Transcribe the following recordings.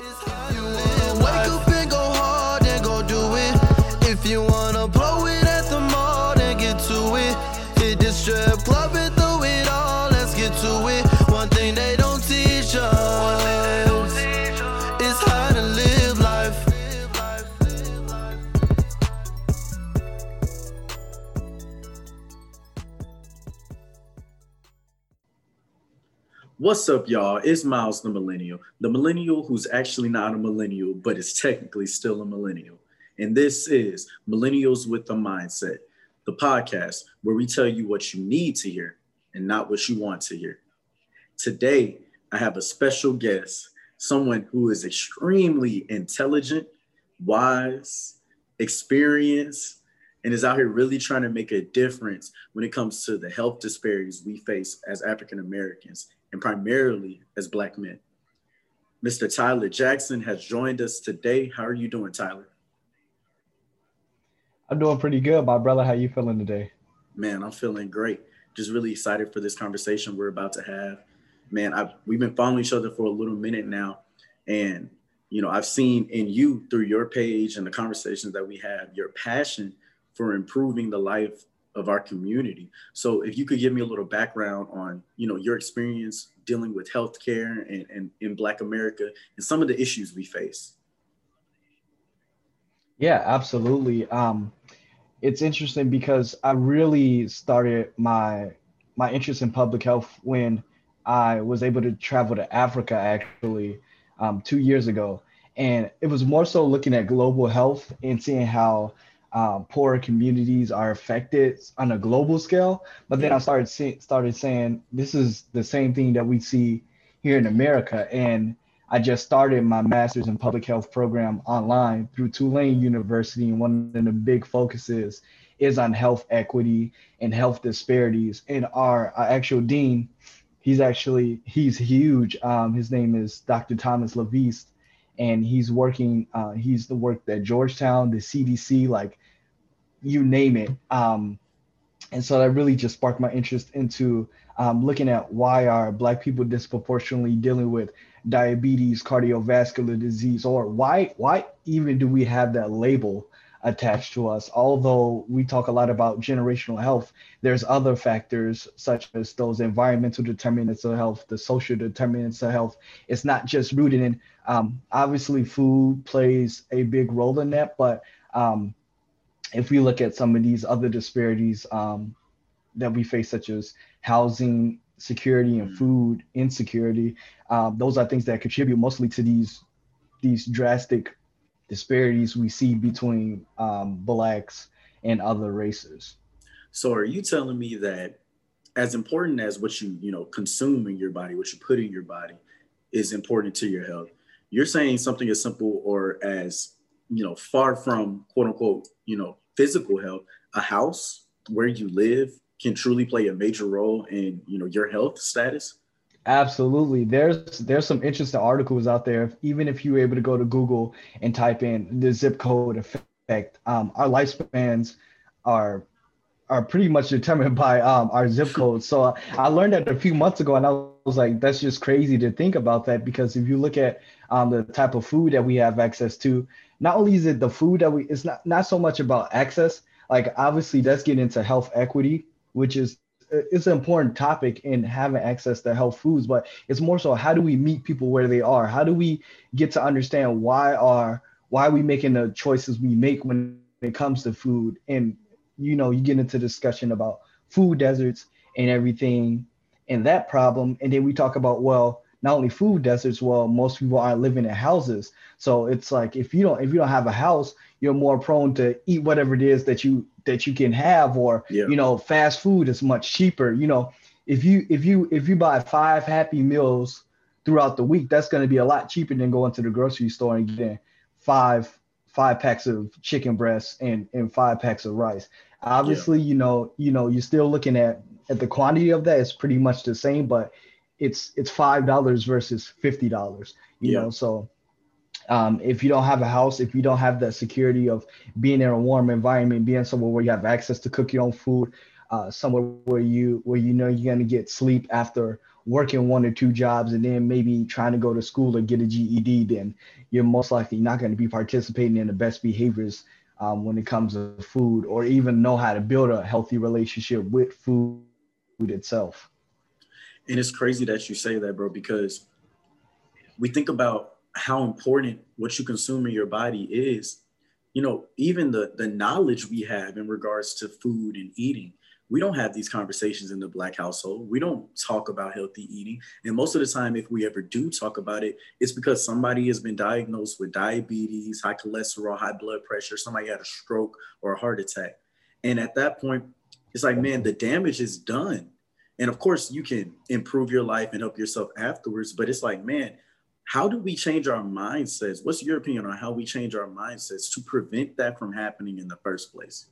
You wanna wake What's up, y'all? It's Miles the Millennial, the millennial who's actually not a millennial, but is technically still a millennial. And this is Millennials with the Mindset, the podcast where we tell you what you need to hear and not what you want to hear. Today, I have a special guest, someone who is extremely intelligent, wise, experienced, and is out here really trying to make a difference when it comes to the health disparities we face as African Americans and primarily as Black men. Mr. Tyler Jackson has joined us today. How are you doing, Tyler? I'm doing pretty good, my brother. How you feeling today? Man, I'm feeling great. Just really excited for this conversation we're about to have. Man, I've, we've been following each other for a little minute now, and you know I've seen in you through your page and the conversations that we have your passion for improving the life of our community. So if you could give me a little background on, you know, your experience dealing with healthcare and, and in Black America and some of the issues we face. Yeah, absolutely. Um, it's interesting because I really started my my interest in public health when I was able to travel to Africa actually um, two years ago, and it was more so looking at global health and seeing how uh, poorer communities are affected on a global scale. But then I started see, started saying this is the same thing that we see here in America, and I just started my master's in public health program online through Tulane University, and one of the big focuses is on health equity and health disparities. And our, our actual dean, he's actually he's huge. Um, his name is Dr. Thomas LaVeist, and he's working. Uh, he's the work at Georgetown, the CDC, like you name it. Um, and so that really just sparked my interest into um, looking at why are Black people disproportionately dealing with diabetes, cardiovascular disease, or why why even do we have that label attached to us? Although we talk a lot about generational health, there's other factors such as those environmental determinants of health, the social determinants of health. It's not just rooted in um, obviously food plays a big role in that, but um, if we look at some of these other disparities um, that we face, such as housing, security, and food insecurity, um, those are things that contribute mostly to these these drastic disparities we see between um, blacks and other races. So, are you telling me that as important as what you you know consume in your body, what you put in your body, is important to your health? You're saying something as simple or as you know far from quote unquote you know physical health a house where you live can truly play a major role in you know your health status? Absolutely. There's there's some interesting articles out there. Even if you were able to go to google and type in the zip code effect um, our lifespans are are pretty much determined by um, our zip code. So uh, i learned that a few months ago and i was like that's just crazy to think about that because if you look at um, the type of food that we have access to not only is it the food that we it's not not so much about access like obviously that's getting into health equity which is it's an important topic in having access to health foods but it's more so how do we meet people where they are? How do we get to understand why are why are we making the choices we make when it comes to food? And you know you get into discussion about food deserts and everything and that problem. And then we talk about well not only food deserts well most people aren't living in houses so it's like if you don't if you don't have a house you're more prone to eat whatever it is that you that you can have or yeah. you know fast food is much cheaper you know if you if you if you buy five happy meals throughout the week that's going to be a lot cheaper than going to the grocery store and getting five five packs of chicken breasts and and five packs of rice obviously yeah. you know you know you're still looking at at the quantity of that it's pretty much the same but it's it's five dollars versus fifty dollars. You yeah. know, so um, if you don't have a house, if you don't have that security of being in a warm environment, being somewhere where you have access to cook your own food, uh, somewhere where you where you know you're gonna get sleep after working one or two jobs and then maybe trying to go to school or get a GED, then you're most likely not going to be participating in the best behaviors um, when it comes to food or even know how to build a healthy relationship with food itself. And it's crazy that you say that, bro, because we think about how important what you consume in your body is. You know, even the the knowledge we have in regards to food and eating we don't have these conversations in the black household. We don't talk about healthy eating. And most of the time if we ever do talk about it it's because somebody has been diagnosed with diabetes high cholesterol high blood pressure somebody had a stroke or a heart attack. And at that point it's like man the damage is done and of course you can improve your life and help yourself afterwards but it's like man how do we change our mindsets what's your opinion on how we change our mindsets to prevent that from happening in the first place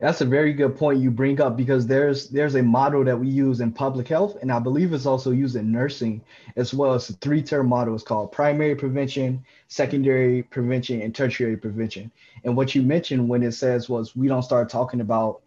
that's a very good point you bring up because there's there's a model that we use in public health, and I believe it's also used in nursing as well as a three-tier model. It's called primary prevention, secondary prevention, and tertiary prevention. And what you mentioned when it says was we don't start talking about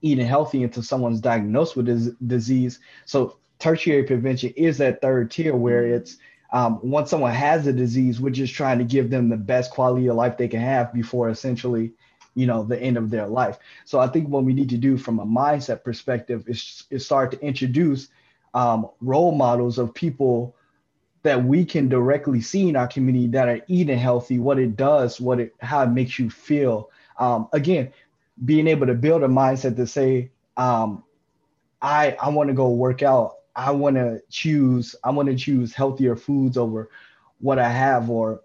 eating healthy until someone's diagnosed with this disease. So tertiary prevention is that third tier where it's um, once someone has a disease, we're just trying to give them the best quality of life they can have before essentially you know the end of their life. So i think what we need to do from a mindset perspective is, is start to introduce um, role models of people that we can directly see in our community that are eating healthy what it does what it how it makes you feel. Um, again being able to build a mindset to say um, i i want to go work out i want to choose i want to choose healthier foods over what i have or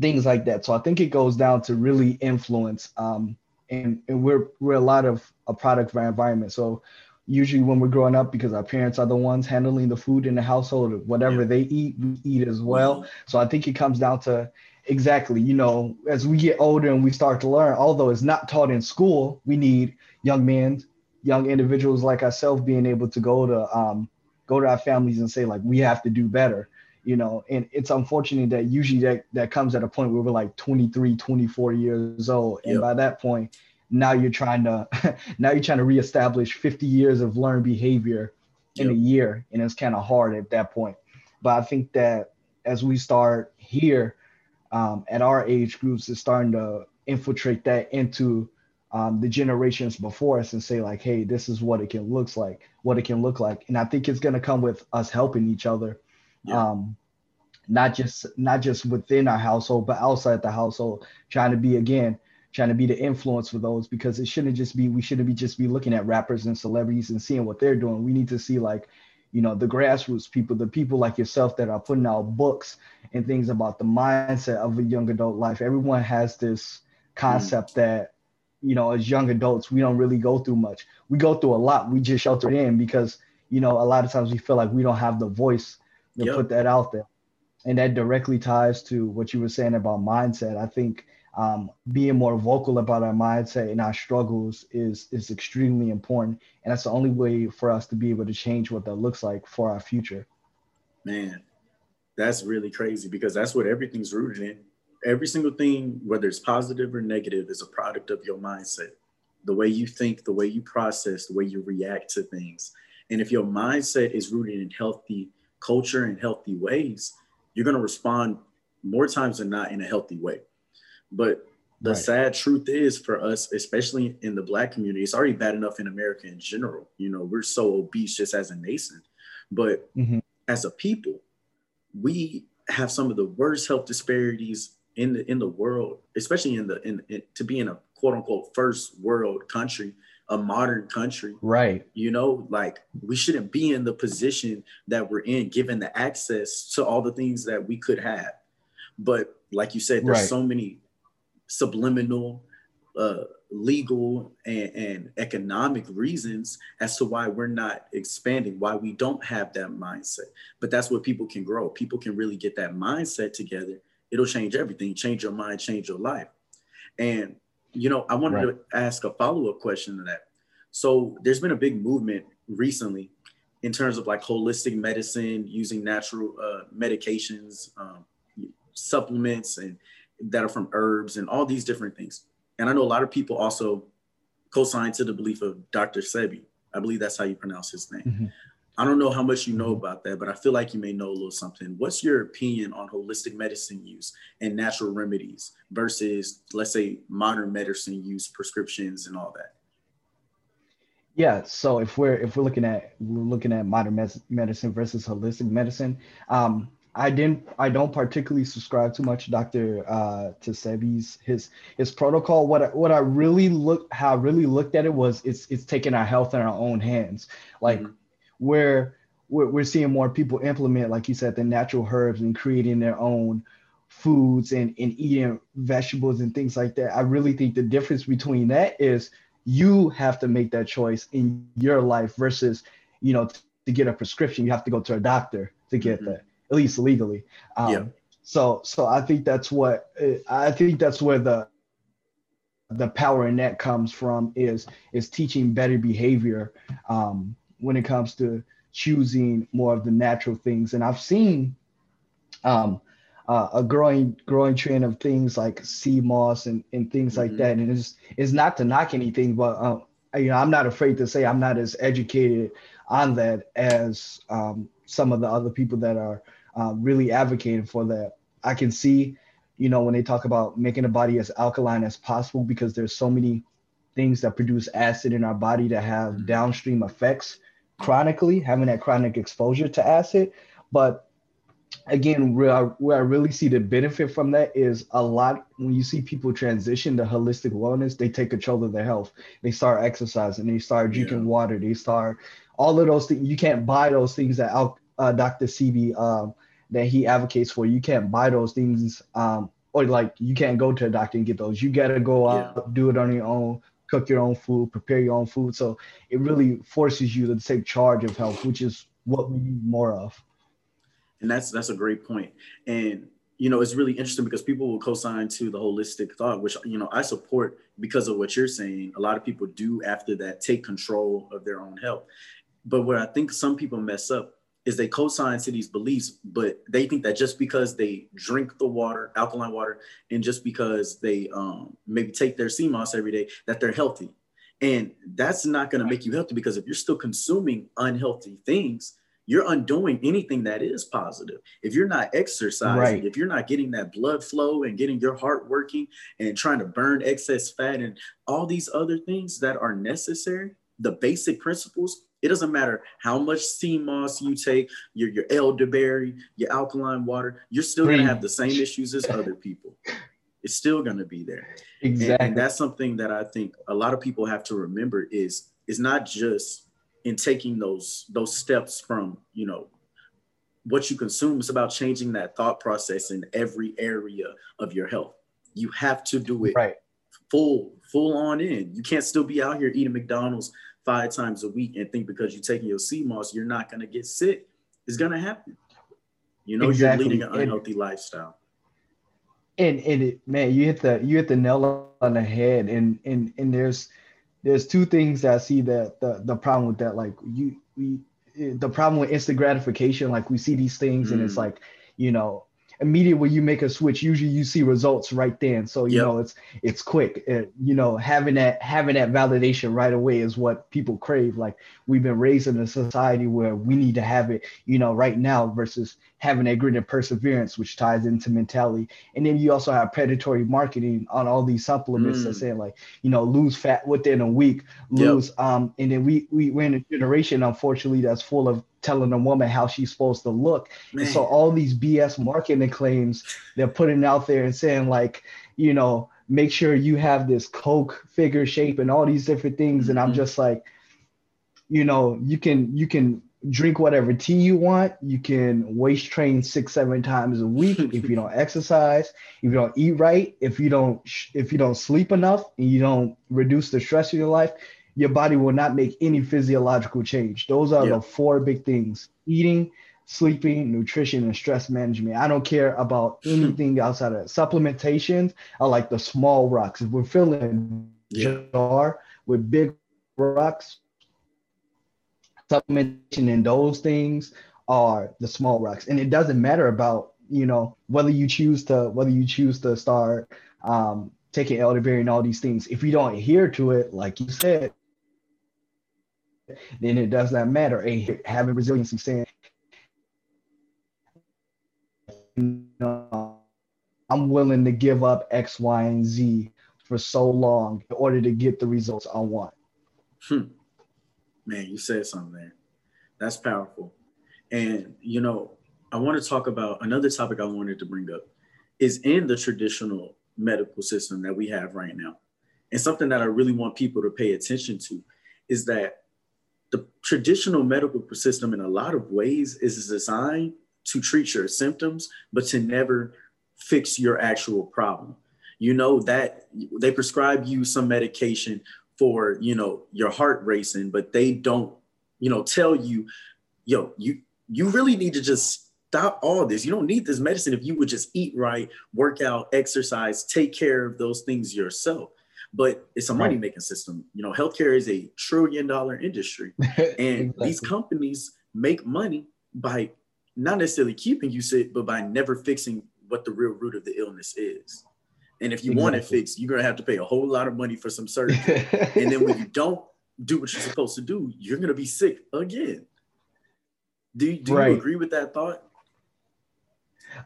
things like that. So I think it goes down to really influence. Um, and, and we're we're a lot of a product of our environment. So usually when we're growing up, because our parents are the ones handling the food in the household, whatever yeah. they eat, we eat as well. Mm-hmm. So I think it comes down to exactly, you know, as we get older and we start to learn, although it's not taught in school, we need young men, young individuals like ourselves being able to go to um, go to our families and say like we have to do better you know and it's unfortunate that usually that that comes at a point where we're like 23 24 years old and yep. by that point now you're trying to now you're trying to reestablish 50 years of learned behavior in yep. a year and it's kind of hard at that point but i think that as we start here um, at our age groups is starting to infiltrate that into um, the generations before us and say like hey this is what it can looks like what it can look like and i think it's going to come with us helping each other yeah. um, not just not just within our household, but outside the household, trying to be again, trying to be the influence for those because it shouldn't just be we shouldn't be just be looking at rappers and celebrities and seeing what they're doing. We need to see like, you know, the grassroots people, the people like yourself that are putting out books and things about the mindset of a young adult life. Everyone has this concept mm. that, you know, as young adults, we don't really go through much. We go through a lot. We just shelter in because, you know, a lot of times we feel like we don't have the voice to yep. put that out there. And that directly ties to what you were saying about mindset. I think um, being more vocal about our mindset and our struggles is is extremely important, and that's the only way for us to be able to change what that looks like for our future. Man, that's really crazy because that's what everything's rooted in. Every single thing, whether it's positive or negative, is a product of your mindset. The way you think, the way you process, the way you react to things. And if your mindset is rooted in healthy culture and healthy ways, you're going to respond more times than not in a healthy way. But the right. sad truth is for us, especially in the black community, it's already bad enough in America in general. You know, we're so obese just as a nation. But mm-hmm. as a people, we have some of the worst health disparities in the in the world, especially in the in, in to be in a quote unquote first world country a modern country. Right. You know, like we shouldn't be in the position that we're in, given the access to all the things that we could have. But like you said, there's right. so many subliminal, uh, legal, and, and economic reasons as to why we're not expanding, why we don't have that mindset. But that's what people can grow. People can really get that mindset together. It'll change everything, change your mind, change your life. And you know, I wanted right. to ask a follow up question to that. So there's been a big movement recently in terms of like holistic medicine, using natural uh, medications, um, supplements, and that are from herbs and all these different things. And I know a lot of people also co-sign to the belief of Dr. Sebi. I believe that's how you pronounce his name. Mm-hmm. I don't know how much you know about that, but I feel like you may know a little something. What's your opinion on holistic medicine use and natural remedies versus, let's say, modern medicine use, prescriptions, and all that? Yeah, so if we're if we're looking at we're looking at modern mes- medicine versus holistic medicine, um, I didn't I don't particularly subscribe too much Dr. Uh, Sebi's his his protocol. What I, what I really look how I really looked at it was it's it's taking our health in our own hands. Like mm-hmm. where we're, we're seeing more people implement, like you said, the natural herbs and creating their own foods and, and eating vegetables and things like that. I really think the difference between that is you have to make that choice in your life versus you know to get a prescription you have to go to a doctor to get mm-hmm. that at least legally um, yeah. so so i think that's what i think that's where the the power in that comes from is is teaching better behavior um, when it comes to choosing more of the natural things and i've seen um, uh, a growing growing trend of things like sea moss and, and things mm-hmm. like that. And it's it's not to knock anything, but um, you know I'm not afraid to say I'm not as educated on that as um, some of the other people that are uh, really advocating for that. I can see, you know, when they talk about making the body as alkaline as possible because there's so many things that produce acid in our body that have downstream effects chronically, having that chronic exposure to acid. But again, where I, where I really see the benefit from that is a lot when you see people transition to holistic wellness, they take control of their health. They start exercising, they start drinking yeah. water, they start all of those things. You can't buy those things that uh, Dr. Sebi um, that he advocates for. You can't buy those things, um, or like you can't go to a doctor and get those. You got to go out, yeah. do it on your own, cook your own food, prepare your own food. So it really forces you to take charge of health, which is what we need more of and that's that's a great point. point and you know it's really interesting because people will co-sign to the holistic thought which you know i support because of what you're saying a lot of people do after that take control of their own health but where i think some people mess up is they co-sign to these beliefs but they think that just because they drink the water alkaline water and just because they um, maybe take their sea moss every day that they're healthy and that's not going to make you healthy because if you're still consuming unhealthy things you're undoing anything that is positive. If you're not exercising, right. if you're not getting that blood flow and getting your heart working and trying to burn excess fat and all these other things that are necessary, the basic principles, it doesn't matter how much sea moss you take, your, your elderberry, your alkaline water, you're still going to have the same issues as other people. It's still going to be there. Exactly. And, and that's something that I think a lot of people have to remember is, is not just in taking those those steps from you know what you consume it's about changing that thought process in every area of your health you have to do it right full full on in you can't still be out here eating mcdonald's five times a week and think because you're taking your sea moss you're not going to get sick it's going to happen you know exactly. you're leading an unhealthy and, lifestyle and and it, man you hit the you hit the nail on the head and and and there's there's two things that I see that the the problem with that. Like you, we, the problem with instant gratification. Like we see these things, mm. and it's mm. like, you know, immediately when you make a switch, usually you see results right then. So you yep. know it's it's quick. It, you know, having that having that validation right away is what people crave. Like we've been raised in a society where we need to have it, you know, right now versus having that grit and perseverance, which ties into mentality. And then you also have predatory marketing on all these supplements mm. that say like, you know, lose fat within a week, lose yep. um, and then we we we're in a generation, unfortunately, that's full of telling a woman how she's supposed to look. Man. And so all these BS marketing claims they're putting out there and saying like, you know, make sure you have this Coke figure shape and all these different things. And I'm mm-hmm. just like, you know, you can you can drink whatever tea you want. You can waist train six, seven times a week if you don't exercise, if you don't eat right, if you don't if you don't sleep enough and you don't reduce the stress in your life, your body will not make any physiological change. Those are the four big things eating, sleeping, nutrition, and stress management. I don't care about anything outside of supplementation. I like the small rocks. If we're filling yeah. jar with big rocks, supplementation and those things are the small rocks. And it doesn't matter about, you know, whether you choose to whether you choose to start um, taking elderberry and all these things. If you don't adhere to it, like you said, then it does not matter. A having resiliency, saying, I'm willing to give up X, Y, and Z for so long in order to get the results I want. Hmm. Man, you said something there. That's powerful. And you know, I want to talk about another topic I wanted to bring up is in the traditional medical system that we have right now. And something that I really want people to pay attention to is that the traditional medical system, in a lot of ways, is designed to treat your symptoms, but to never fix your actual problem. You know that they prescribe you some medication for, you know, your heart racing, but they don't, you know, tell you, yo, you you really need to just stop all this. You don't need this medicine if you would just eat right, work out, exercise, take care of those things yourself but it's a money making system. You know, healthcare is a trillion dollar industry, and exactly. these companies make money by not necessarily keeping you sick, but by never fixing what the real root of the illness is. And if you exactly. want it fixed, you're gonna have to pay a whole lot of money for some surgery. and then when you don't do what you're supposed to do, you're gonna be sick again. Do, do right. you agree with that thought?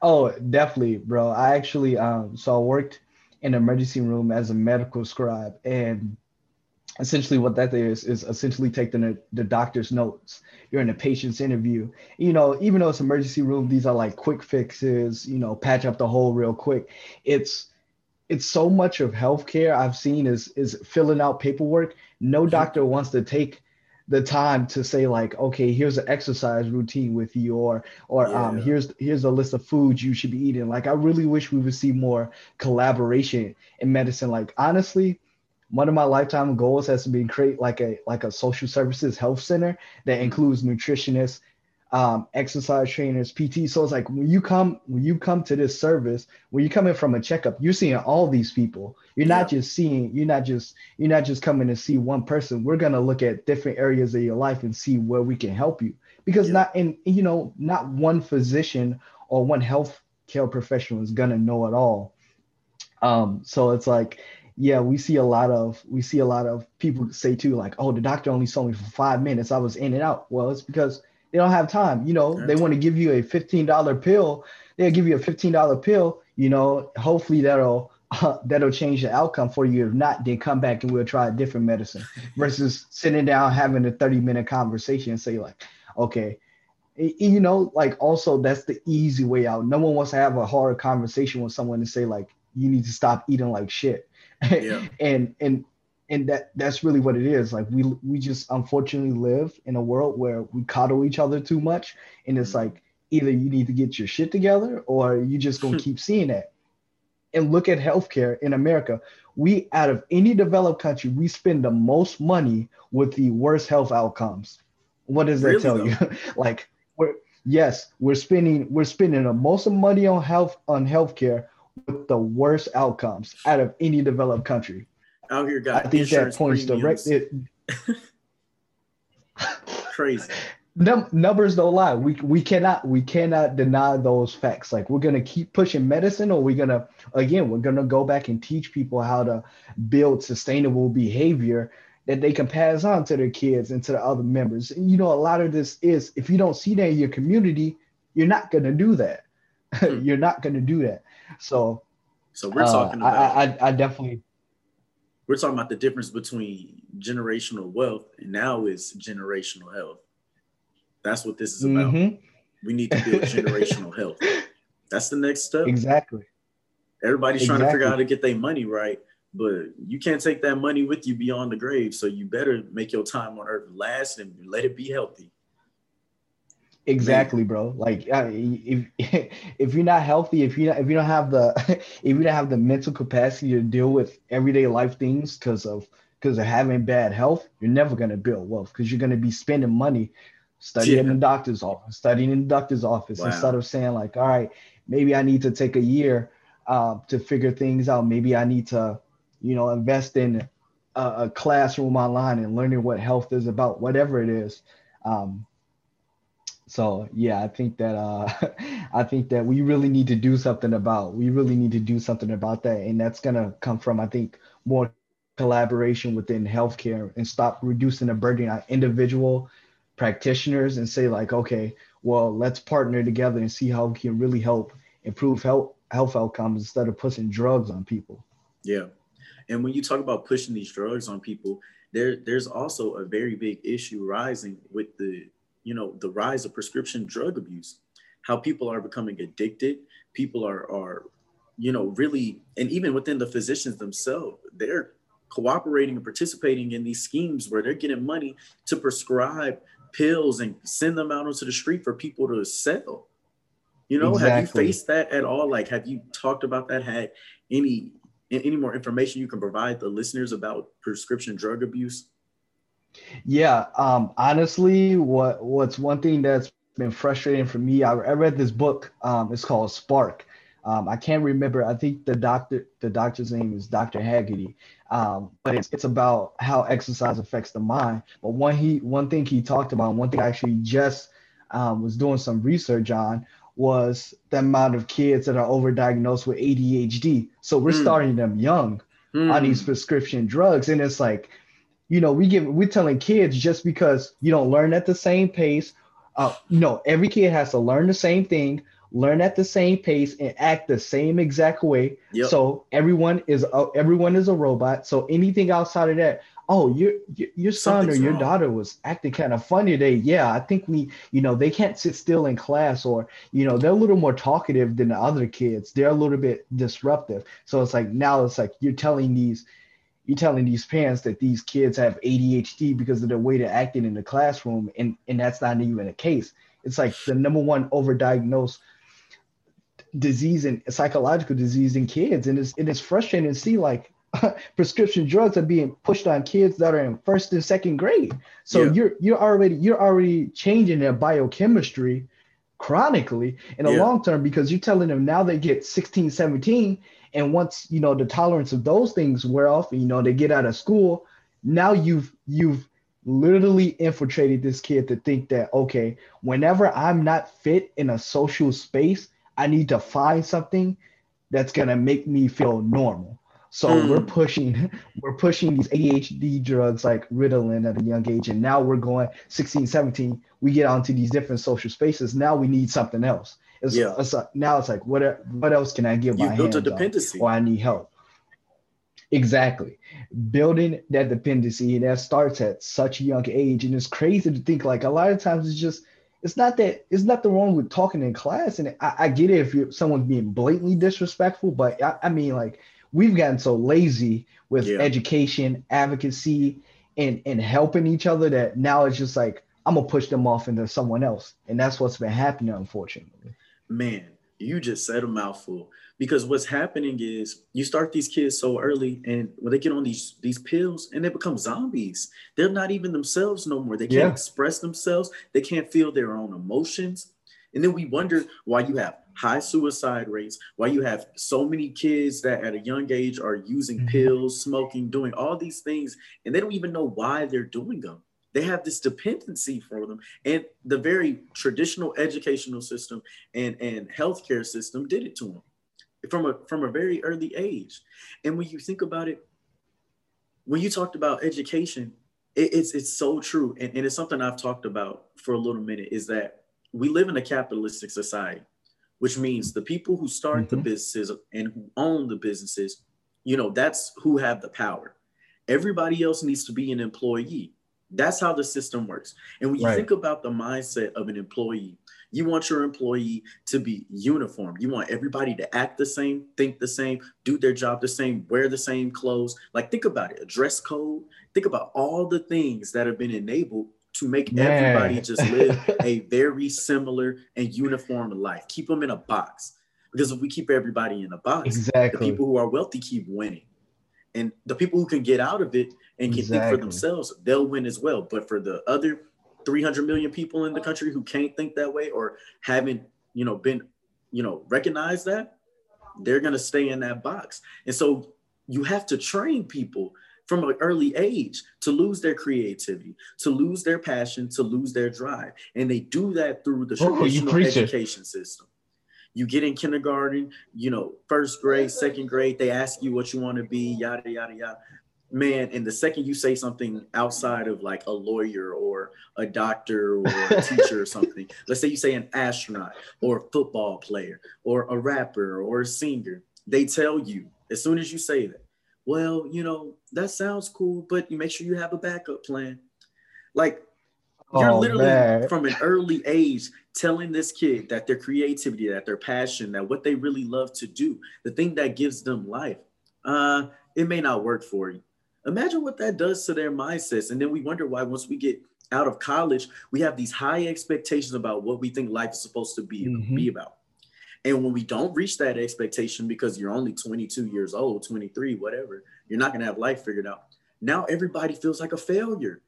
Oh, definitely, bro. I actually um so I worked an emergency room as a medical scribe. And essentially what that is is essentially taking the, the doctor's notes. You're in a patient's interview. You know even though it's emergency room these are like quick fixes you know patch up the hole real quick. It's it's so much of healthcare i've seen is is filling out paperwork. No doctor wants to take the time to say like okay here's an exercise routine with you or or um, yeah. um here's here's a list of foods you should be eating. Like i really wish we would see more collaboration in medicine. Like honestly one of my lifetime goals has to be create like a like a social services health center that includes nutritionists um, exercise trainers, PT. So it's like when you come when you come to this service, when you come in from a checkup, you're seeing all these people. You're not just seeing, you're not just you're not just coming to see one person. We're gonna look at different areas of your life and see where we can help you. Because yeah. not in you know, not one physician or one health care professional is gonna know it all. Um, so it's like yeah, we see a lot of we see a lot of people say too, like, oh, the doctor only saw me for five minutes. I was in and out. Well, it's because they don't have time. You know, they want to give you a $15 pill. They'll give you a $15 pill. You know, hopefully that'll uh, that'll change the outcome for you. If not, then come back and we'll try a different medicine versus sitting down having a 30 minute conversation and say like, okay, you know, like also that's the easy way out. No one wants to have a hard conversation with someone and say like, you need to stop eating like shit. Yeah. and and and that that's really what it is. Like we we just unfortunately live in a world where we coddle each other too much and it's mm-hmm. like either you need to get your shit together or you just gonna keep seeing that. And look at healthcare in america. We out of any developed country we spend the most money with the worst health outcomes. What does that really tell though? you like we're yes we're spending we're spending the most money on health on healthcare with the worst outcomes out of any developed country out here got I think that points directly. Crazy. Num- numbers don't lie. We we cannot we cannot deny those facts. Like we're gonna keep pushing medicine, or we're gonna again we're gonna go back and teach people how to build sustainable behavior that they can pass on to their kids and to the other members. And, you know, a lot of this is if you don't see that in your community, you're not gonna do that. Hmm. you're not gonna do that. So. So we're talking uh, about. I, I, I definitely we're talking about the difference between generational wealth and now is generational health. That's what this is about. Mm-hmm. We need to build generational health. That's the next step. Exactly. Everybody's exactly. trying to figure out how to get their money right, but you can't take that money with you beyond the grave. So you better make your time on earth last and let it be healthy. Exactly, bro. Like if if you're not healthy, if you if you don't have the if you don't have the mental capacity to deal with everyday life things because of because of having bad health, you're never gonna build wealth because you're gonna be spending money studying yeah. in the doctor's office, studying in the doctor's office wow. instead of saying like, all right, maybe I need to take a year uh, to figure things out. Maybe I need to, you know, invest in a, a classroom online and learning what health is about, whatever it is. Um, so yeah, I think that uh, I think that we really need to do something about. We really need to do something about that, and that's gonna come from I think more collaboration within healthcare and stop reducing the burden on individual practitioners and say like, okay, well, let's partner together and see how we can really help improve health health outcomes instead of pushing drugs on people. Yeah. And when you talk about pushing these drugs on people, there there's also a very big issue rising with the, you know, the rise of prescription drug abuse. How people are becoming addicted, people are are, you know, really and even within the physicians themselves, they're cooperating and participating in these schemes where they're getting money to prescribe pills and send them out onto the street for people to sell. You know, exactly. have you faced that at all? Like, have you talked about that? Had any any more information you can provide the listeners about prescription drug abuse? Yeah, um, honestly, what what's one thing that's been frustrating for me? I, I read this book. Um, it's called Spark. Um, I can't remember. I think the doctor, the doctor's name is Dr. Haggerty. Um, but it's it's about how exercise affects the mind. But one he one thing he talked about, one thing I actually just um, was doing some research on was the amount of kids that are overdiagnosed with ADHD. So we're mm. starting them young mm. on these prescription drugs, and it's like, you know, we give we're telling kids just because you don't learn at the same pace. Uh, no, every kid has to learn the same thing learn at the same pace and act the same exact way. Yep. So everyone is a, everyone is a robot. So anything outside of that, oh, your your son Something's or your wrong. daughter was acting kind of funny today. Yeah, I think we, you know, they can't sit still in class, or you know, they're a little more talkative than the other kids. They're a little bit disruptive. So it's like now it's like you're telling these. You're telling these parents that these kids have ADHD because of the way they're acting in the classroom, and, and that's not even the case. It's like the number one overdiagnosed disease and psychological disease in kids. And it's, and it is frustrating to see like prescription drugs are being pushed on kids that are in first and second grade. So yeah. you're you're already you're already changing their biochemistry chronically in the yeah. long term because you're telling them now they get 16, 17 and once you know the tolerance of those things wear off and you know they get out of school, now you've you've literally infiltrated this kid to think that okay, whenever I'm not fit in a social space, I need to find something that's gonna make me feel normal. So mm. we're pushing we're pushing these ADHD drugs like Ritalin at a young age, and now we're going 16, 17. We get onto these different social spaces. Now we need something else. It's, yeah. It's like, now it's like what what else can I give you my built a dependency, or I need help. Exactly, building that dependency that starts at such a young age, and it's crazy to think like a lot of times it's just it's not that it's nothing wrong with talking in class, and I, I get it if you're, someone's being blatantly disrespectful, but I, I, mean like we've gotten so lazy with yeah. education, advocacy, and and helping each other that now it's just like I'm gonna push them off into someone else, and that's what's been happening, unfortunately. Man, you just said a mouthful because what's happening is you start these kids so early and when they get on these these pills and they become zombies they're not even themselves no more they can't yeah. express themselves they can't feel their own emotions and then we wonder why you have high suicide rates why you have so many kids that at a young age are using mm-hmm. pills smoking doing all these things and they don't even know why they're doing them they have this dependency for them and the very traditional educational system and and healthcare system did it to them from a from a very early age. And when you think about it, when you talked about education, it, it's it's so true, and, and it's something I've talked about for a little minute. Is that we live in a capitalistic society, which means the people who start mm-hmm. the businesses and who own the businesses, you know, that's who have the power. Everybody else needs to be an employee. That's how the system works. And when you right. think about the mindset of an employee, you want your employee to be uniform. You want everybody to act the same, think the same, do their job the same, wear the same clothes. Like, think about it a dress code. Think about all the things that have been enabled to make Man. everybody just live a very similar and uniform life. Keep them in a box. Because if we keep everybody in a box, exactly. the people who are wealthy keep winning. And the people who can get out of it and can exactly. think for themselves, they'll win as well. But for the other 300 million people in the country who can't think that way or haven't, you know, been, you know, recognized that, they're going to stay in that box. And so you have to train people from an early age to lose their creativity, to lose their passion, to lose their drive. And they do that through the oh, traditional education it. system. You get in kindergarten, you know, first grade, second grade, they ask you what you want to be, yada, yada, yada. man, and the second you say something outside of like a lawyer or a doctor or a teacher or something, let's say you say an astronaut or a football player or a rapper or a singer, they tell you as soon as you say that, well, you know, that sounds cool, but you make sure you have a backup plan. Like you're Oh, literally man. from an early age telling this kid that their creativity, that their passion, that what they really love to do, the thing that gives them life, uh, it may not work for you. Imagine what that does to their mindsets. And then we wonder why once we get out of college, we have these high expectations about what we think life is supposed to be, Mhm. be about. And when we don't reach that expectation because you're only 22 years old, 23, whatever, you're not going to have life figured out. Now everybody feels like a failure.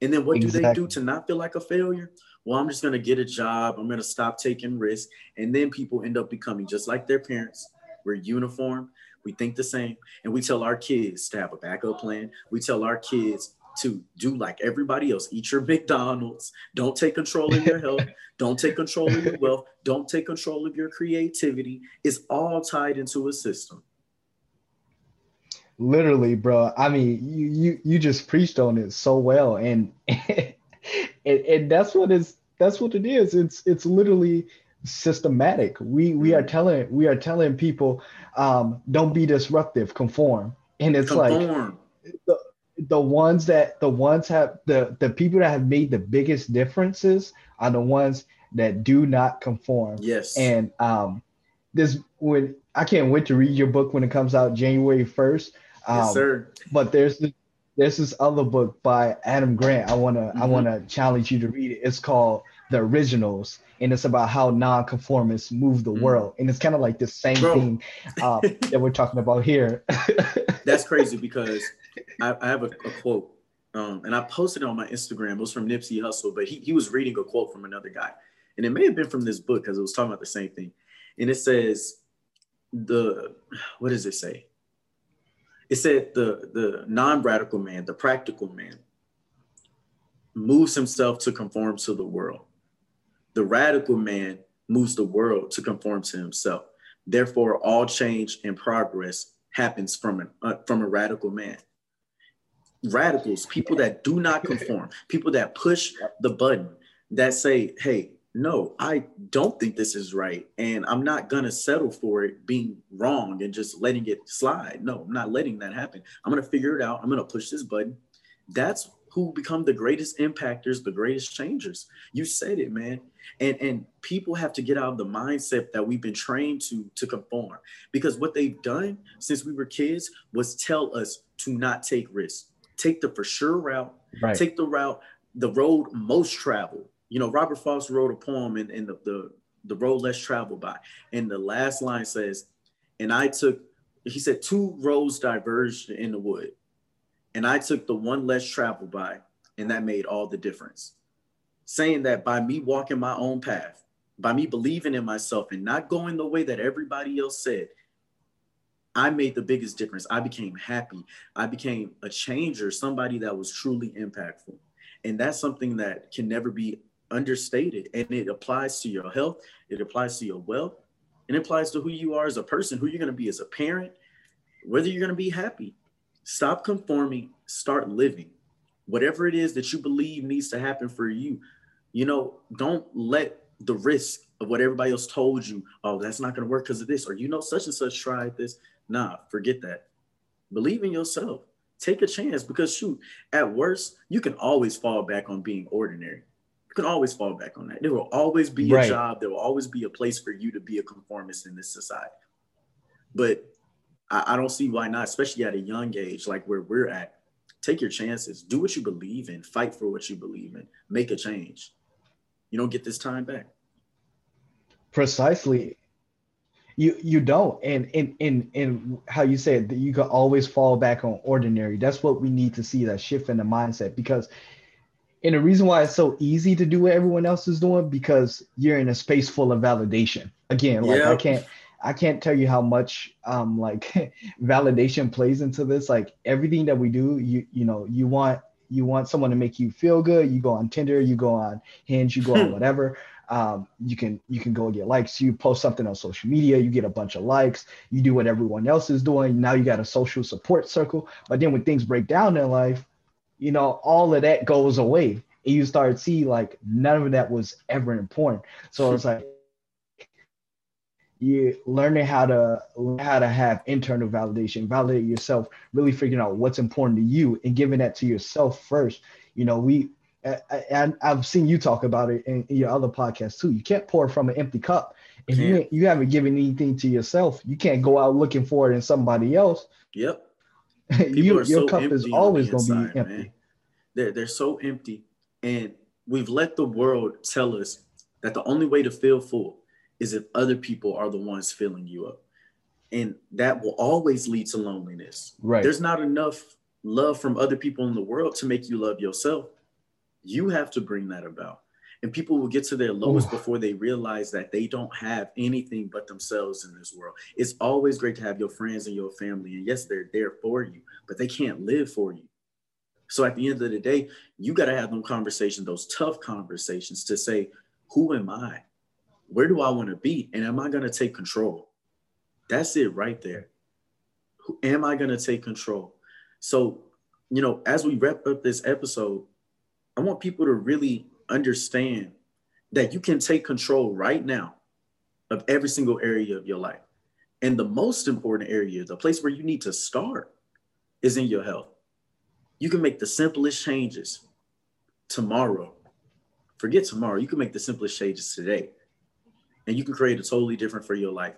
And then what do they do to not feel like a failure? Well, I'm just going to get a job. I'm going to stop taking risks. And then people end up becoming just like their parents. We're uniform. We think the same. And we tell our kids to have a backup plan. We tell our kids to do like everybody else eat your McDonald's. Don't take control of your health. Don't take control of your wealth. Don't take control of your creativity. It's all tied into a system. literally bro i mean you you you just preached on it so well and and, and that's what is that's what it is it's it's literally systematic we we are telling we are telling people um don't be disruptive conform and it's like Conform. The ones that the ones have the the people that have made the biggest differences are the ones that do not conform yes. and um this when i can't wait to read your book when it comes out january 1st um, yes, sir. but there's this, there's this other book by Adam Grant. I wanna I Mhm. wanna challenge you to read it. It's called The Originals, and it's about how nonconformists move the Mhm. world. And it's kind of like the same Bro. thing uh, that we're talking about here. That's crazy because I, I have a, a quote, um, and I posted on my Instagram. It was from Nipsey Hussle, but he, he was reading a quote from another guy, and it may have been from this book because it was talking about the same thing. And it says, "the what does it say?" It said the the non-radical man, the practical man, moves himself to conform to the world. The radical man moves the world to conform to himself. Therefore, all change and progress happens from an uh, from a radical man. Radicals, people that do not conform, people that push the button, that say, "Hey, no, I don't think this is right, and I'm not gonna settle for it being wrong and just letting it slide. No, I'm not letting that happen. I'm gonna figure it out. I'm gonna push this button." That's who become the greatest impactors, the greatest changers. You said it, man. And and people have to get out of the mindset that we've been trained to to conform because what they've done since we were kids was tell us to not take risks take the for sure route right. take the route the road most traveled. You know robert frost wrote a poem in, in the, the the road less traveled by. And the last line says and i took he said two roads diverged in the wood. And i took the one less traveled by and that made all the difference. Saying that by me walking my own path by me believing in myself and not going the way that everybody else said I made the biggest difference. I became happy. I became a changer, somebody that was truly impactful. And that's something that can never be understated. And it applies to your health, it applies to your wealth, it applies to who you are as a person, who you're going to be as a parent, whether you're going to be happy. Stop conforming, start living. Whatever it is that you believe needs to happen for you, you know, don't let the risk of what everybody else told you, oh, that's not going to work because of this, or you know, such and such tried this. Nah, forget that. Believe in yourself. Take a chance because shoot, at worst, you can always fall back on being ordinary. You can always fall back on that. There will always be Right. a job. There will always be a place for you to be a conformist in this society. But I, I don't see why not, especially at a young age, like where we're at. Take your chances. Do what you believe in. Fight for what you believe in. Make a change. You don't get this time back. Precisely. You you don't. And in in in how you said that you can always fall back on ordinary. That's what we need to see that shift in the mindset because and the reason why it's so easy to do what everyone else is doing because you're in a space full of validation. Again, like I can't I can't tell you how much um like validation plays into this. Like everything that we do, you you know, you want you want someone to make you feel good. You go on Tinder, you go on Hinge, you go on whatever. Um, you can you can go get likes. You post something on social media you get a bunch of likes you do what everyone else is doing now you got a social support circle. But then when things break down in life you know all of that goes away and you start to see like none of that was ever important. So it's like you learning how to how to have internal validation validate yourself really figuring out what's important to you and giving that to yourself first. You know we and I've seen you talk about it in, your other podcasts too. You can't pour from an empty cup. If you you haven't given anything to yourself, you can't go out looking for it in somebody else. Yep. you, your so cup is always going to be empty. Man. They're they're so empty, and we've let the world tell us that the only way to feel full is if other people are the ones filling you up, and that will always lead to loneliness. Right. There's not enough love from other people in the world to make you love yourself. You have to bring that about. And people will get to their lowest Ooh. before they realize that they don't have anything but themselves in this world. It's always great to have your friends and your family. And yes, they're there for you, but they can't live for you. So at the end of the day, you got to have them conversations, those tough conversations to say, who am I? Where do I want to be? And am I going to take control? That's it right there. Am I going to take control? So, you know, as we wrap up this episode, I want people to really understand that you can take control right now of every single area of your life. And the most important area, the place where you need to start, is in your health. You can make the simplest changes tomorrow. Forget tomorrow. You can make the simplest changes today. And you can create a totally different for your life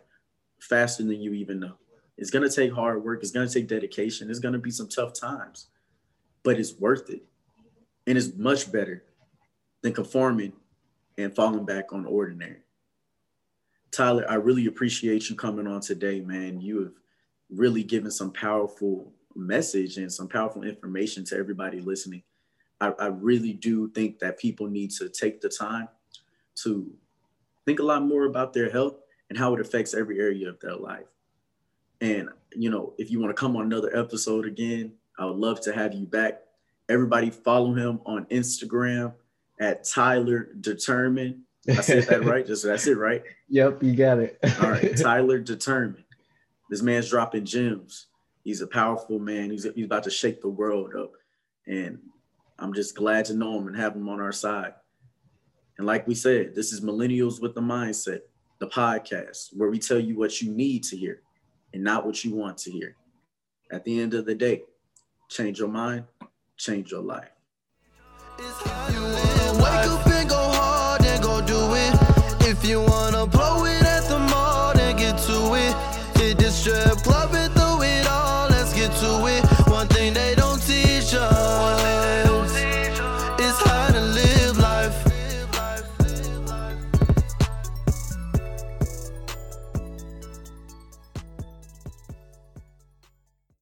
faster than you even know. It's going to take hard work. It's going to take dedication. It's going to be some tough times, but it's worth it. And it's much better than conforming and falling back on ordinary. Tyler, I really appreciate you coming on today, man. You have really given some powerful message and some powerful information to everybody listening. I, I really do think that people need to take the time to think a lot more about their health and how it affects every area of their life. And, you know, if you want to come on another episode again, I would love to have you back. Everybody follow him on Instagram at Tyler Determined. I said that right. Just that's it, right? Yep, you got it. All right, Tyler Determined. This man's dropping gems. He's a powerful man. He's, he's about to shake the world up. And I'm just glad to know him and have him on our side. And like we said, this is Millennials with the Mindset, the podcast where we tell you what you need to hear and not what you want to hear. At the end of the day, change your mind, change your life. If you wanna